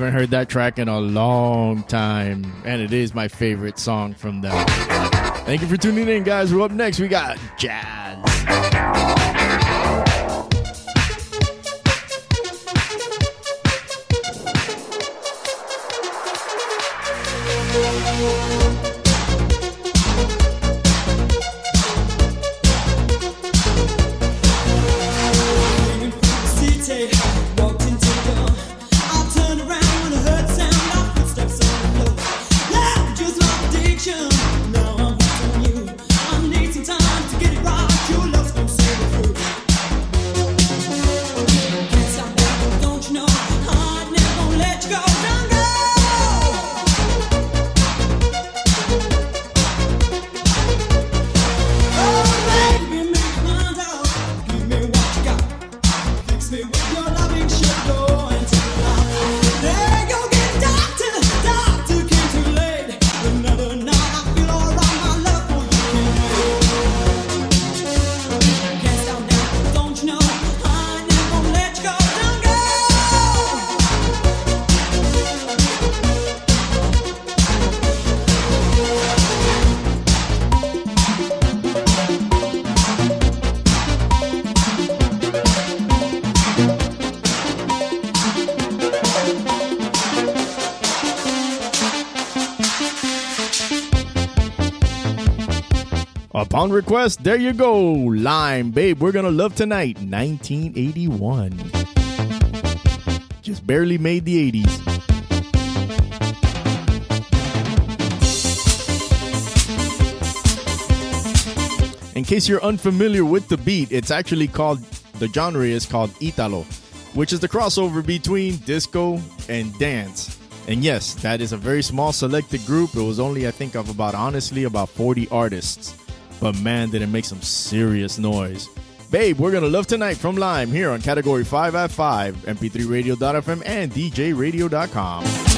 haven't heard that track in a long time, and it is my favorite song from them. Thank you for tuning in, guys. We're up next. We got jazz. Upon request, there you go. Lime, babe, we're gonna love tonight. 1981. Just barely made the 80s. In case you're unfamiliar with the beat, it's actually called, the genre is called Italo, which is the crossover between disco and dance. And yes, that is a very small selected group. It was only, I think, of about, honestly, about 40 artists. But man, did it make some serious noise. Babe, we're gonna love tonight from Lime here on Category 5 at 5, MP3Radio.fm, and DJRadio.com.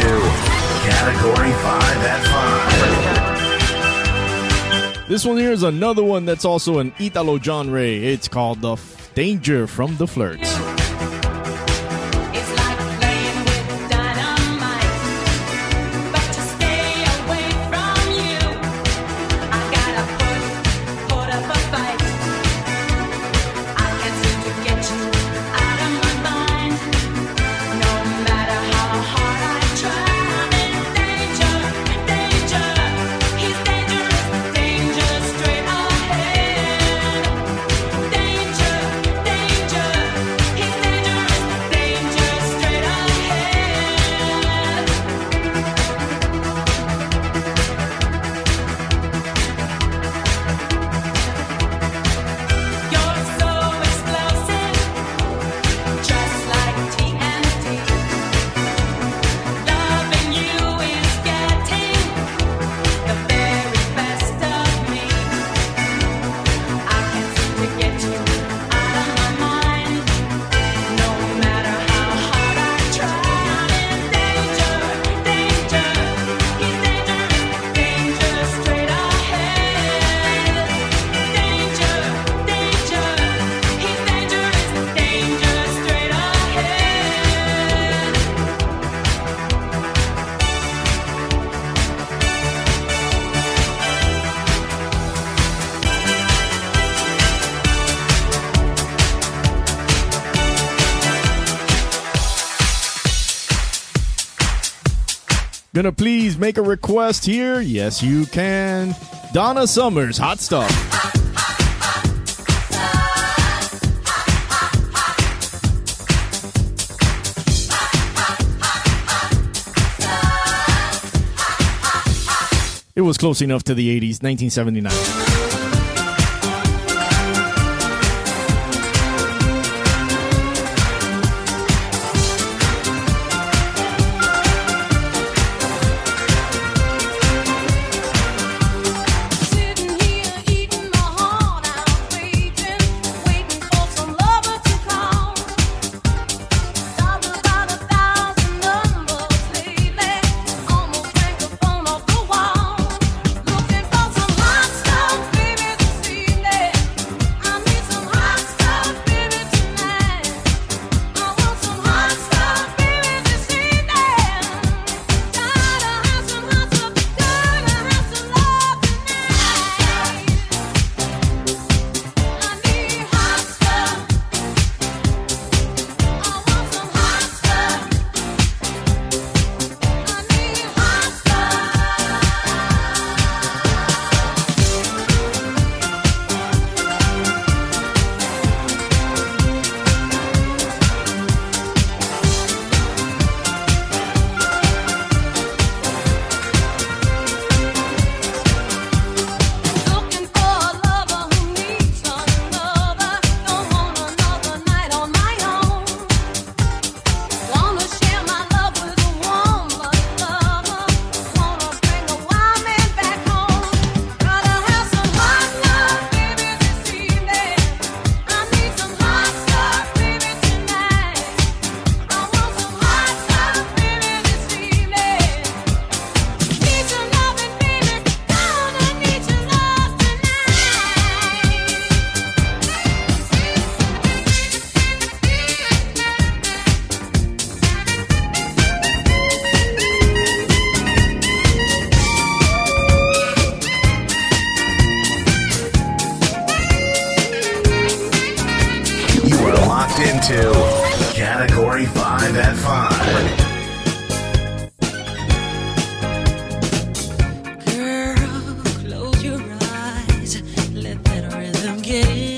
Category 5 at 5. This one here is another one that's also an Italo genre. It's called The F- Danger from the Flirts. Gonna please make a request here? Yes, you can. Donna Summers, Hot Stuff. It was close enough to the 80s, 1979. yeah.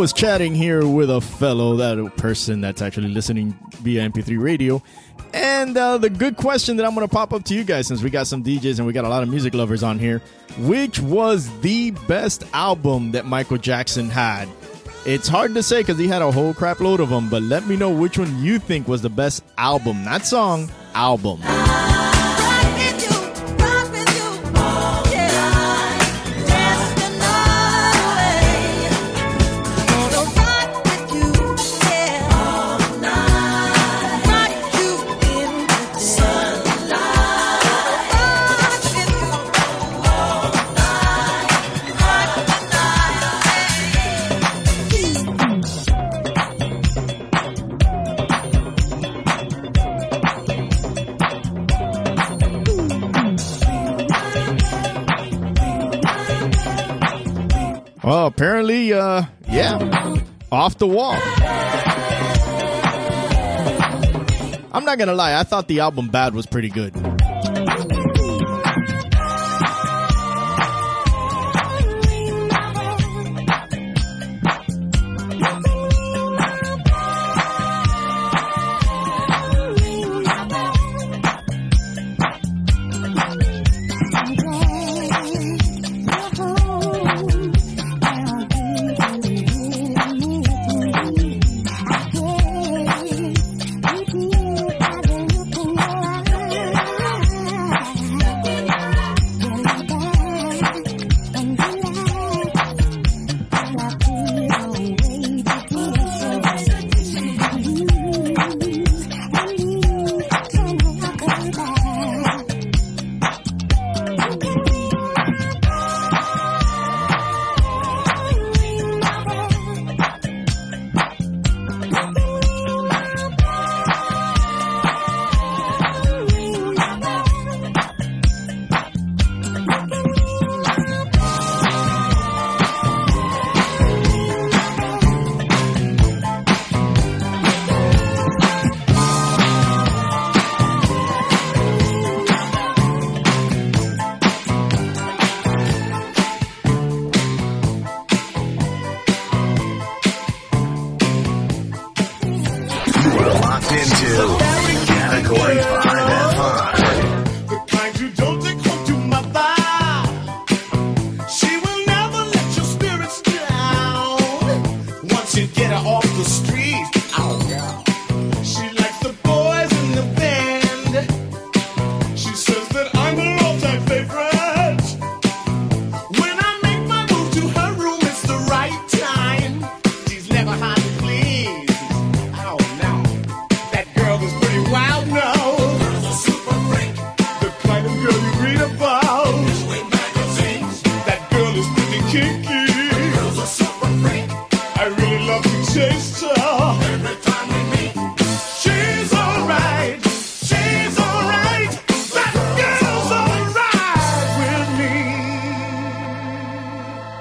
was chatting here with a fellow, that person that's actually listening via MP3 radio. And uh, the good question that I'm going to pop up to you guys, since we got some DJs and we got a lot of music lovers on here, which was the best album that Michael Jackson had? It's hard to say because he had a whole crap load of them, but let me know which one you think was the best album, not song, album. off the wall. I'm not gonna lie, I thought the album Bad was pretty good.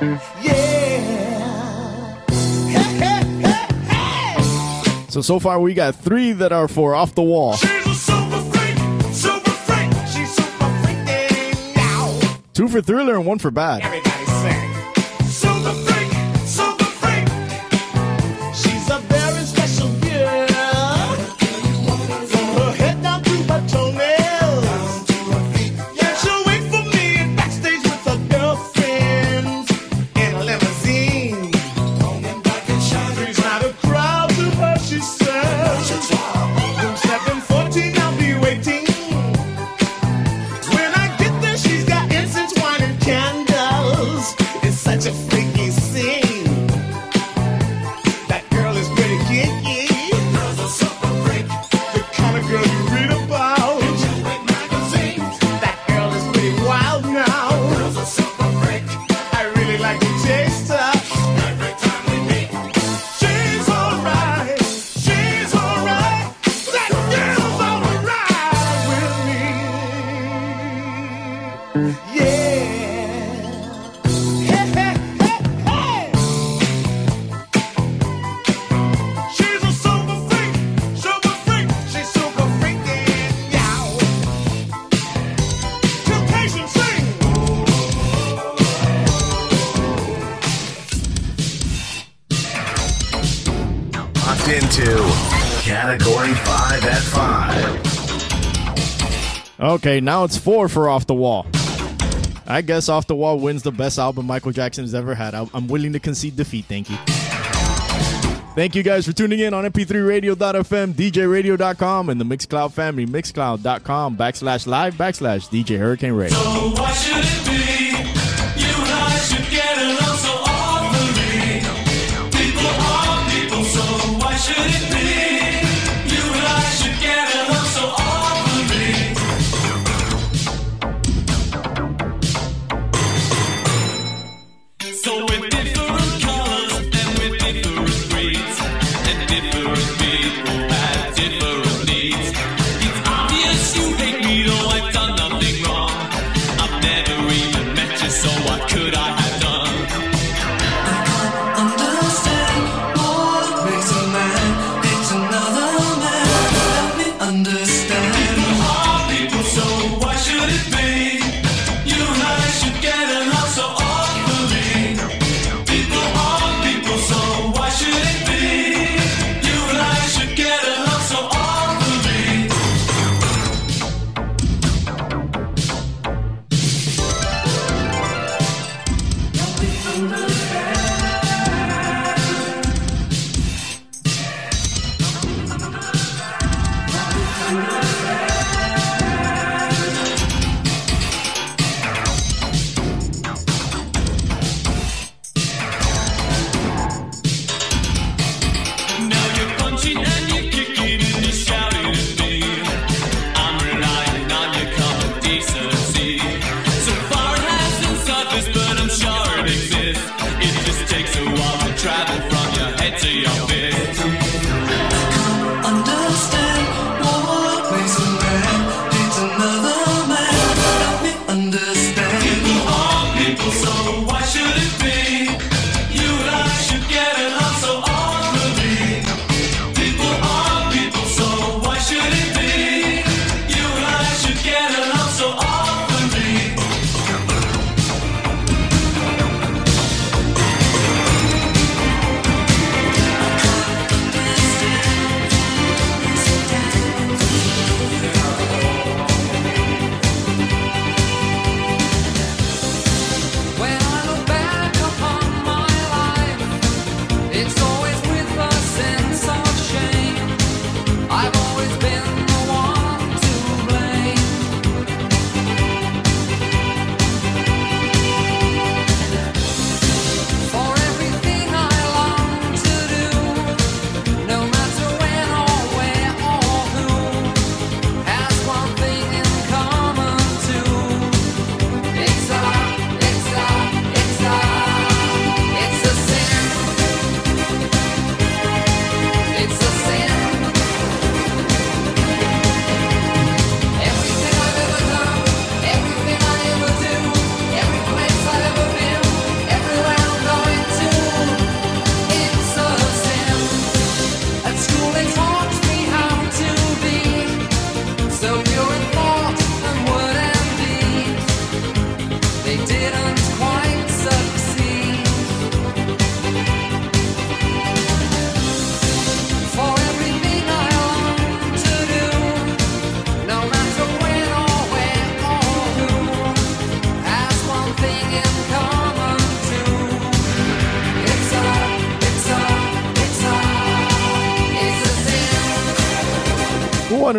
Yeah. Hey, hey, hey, so, so far we got three that are for off the wall. Freak, freak, Two for thriller and one for bad. into Category 5 at 5. Okay, now it's 4 for Off the Wall. I guess Off the Wall wins the best album Michael Jackson has ever had. I'm willing to concede defeat, thank you. Thank you guys for tuning in on mp3radio.fm, djradio.com, and the Mixcloud family, mixcloud.com backslash live backslash DJ Hurricane Radio. So people, so why should it?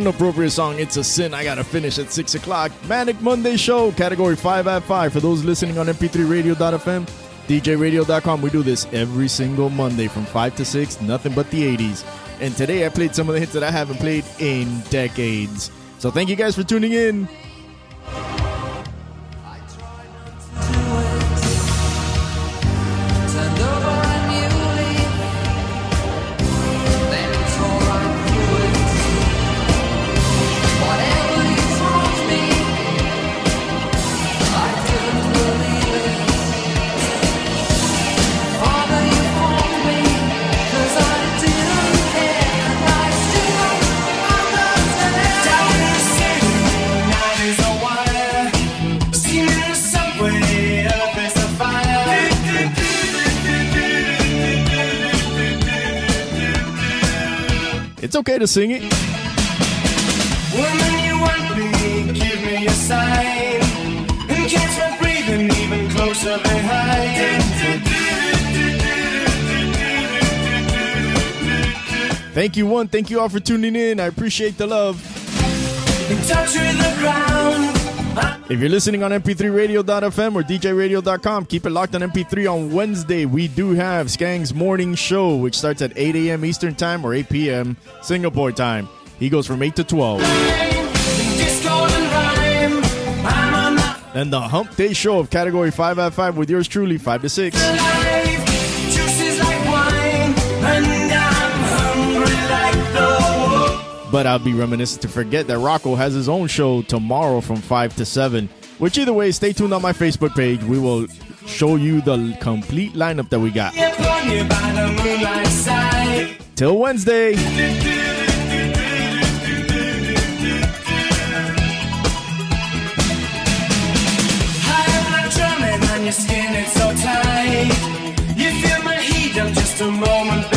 an appropriate song. It's a sin. I gotta finish at six o'clock. Manic Monday Show, category five at five. For those listening on mp3radio.fm, djradio.com, we do this every single Monday from five to six. Nothing but the '80s. And today I played some of the hits that I haven't played in decades. So thank you guys for tuning in. Okay to sing it. Woman, you want me, give me a sign. And catch my breathing even closer behind. Thank you, one. Thank you all for tuning in. I appreciate the love. If you're listening on mp3radio.fm or djradio.com, keep it locked on MP3 on Wednesday. We do have Skang's morning show, which starts at 8 a.m. Eastern Time or 8 p.m. Singapore time. He goes from 8 to 12. Discord and rhyme. I'm on the the Hump Day show of Category 5 at 5 with yours truly, 5 to 6. But I'll be reminiscent to forget that Rocco has his own show tomorrow from 5 to 7. Which, either way, stay tuned on my Facebook page. We will show you the complete lineup that we got. Till Wednesday. Skin, it's so tight. You feel my heat, I'm just a moment,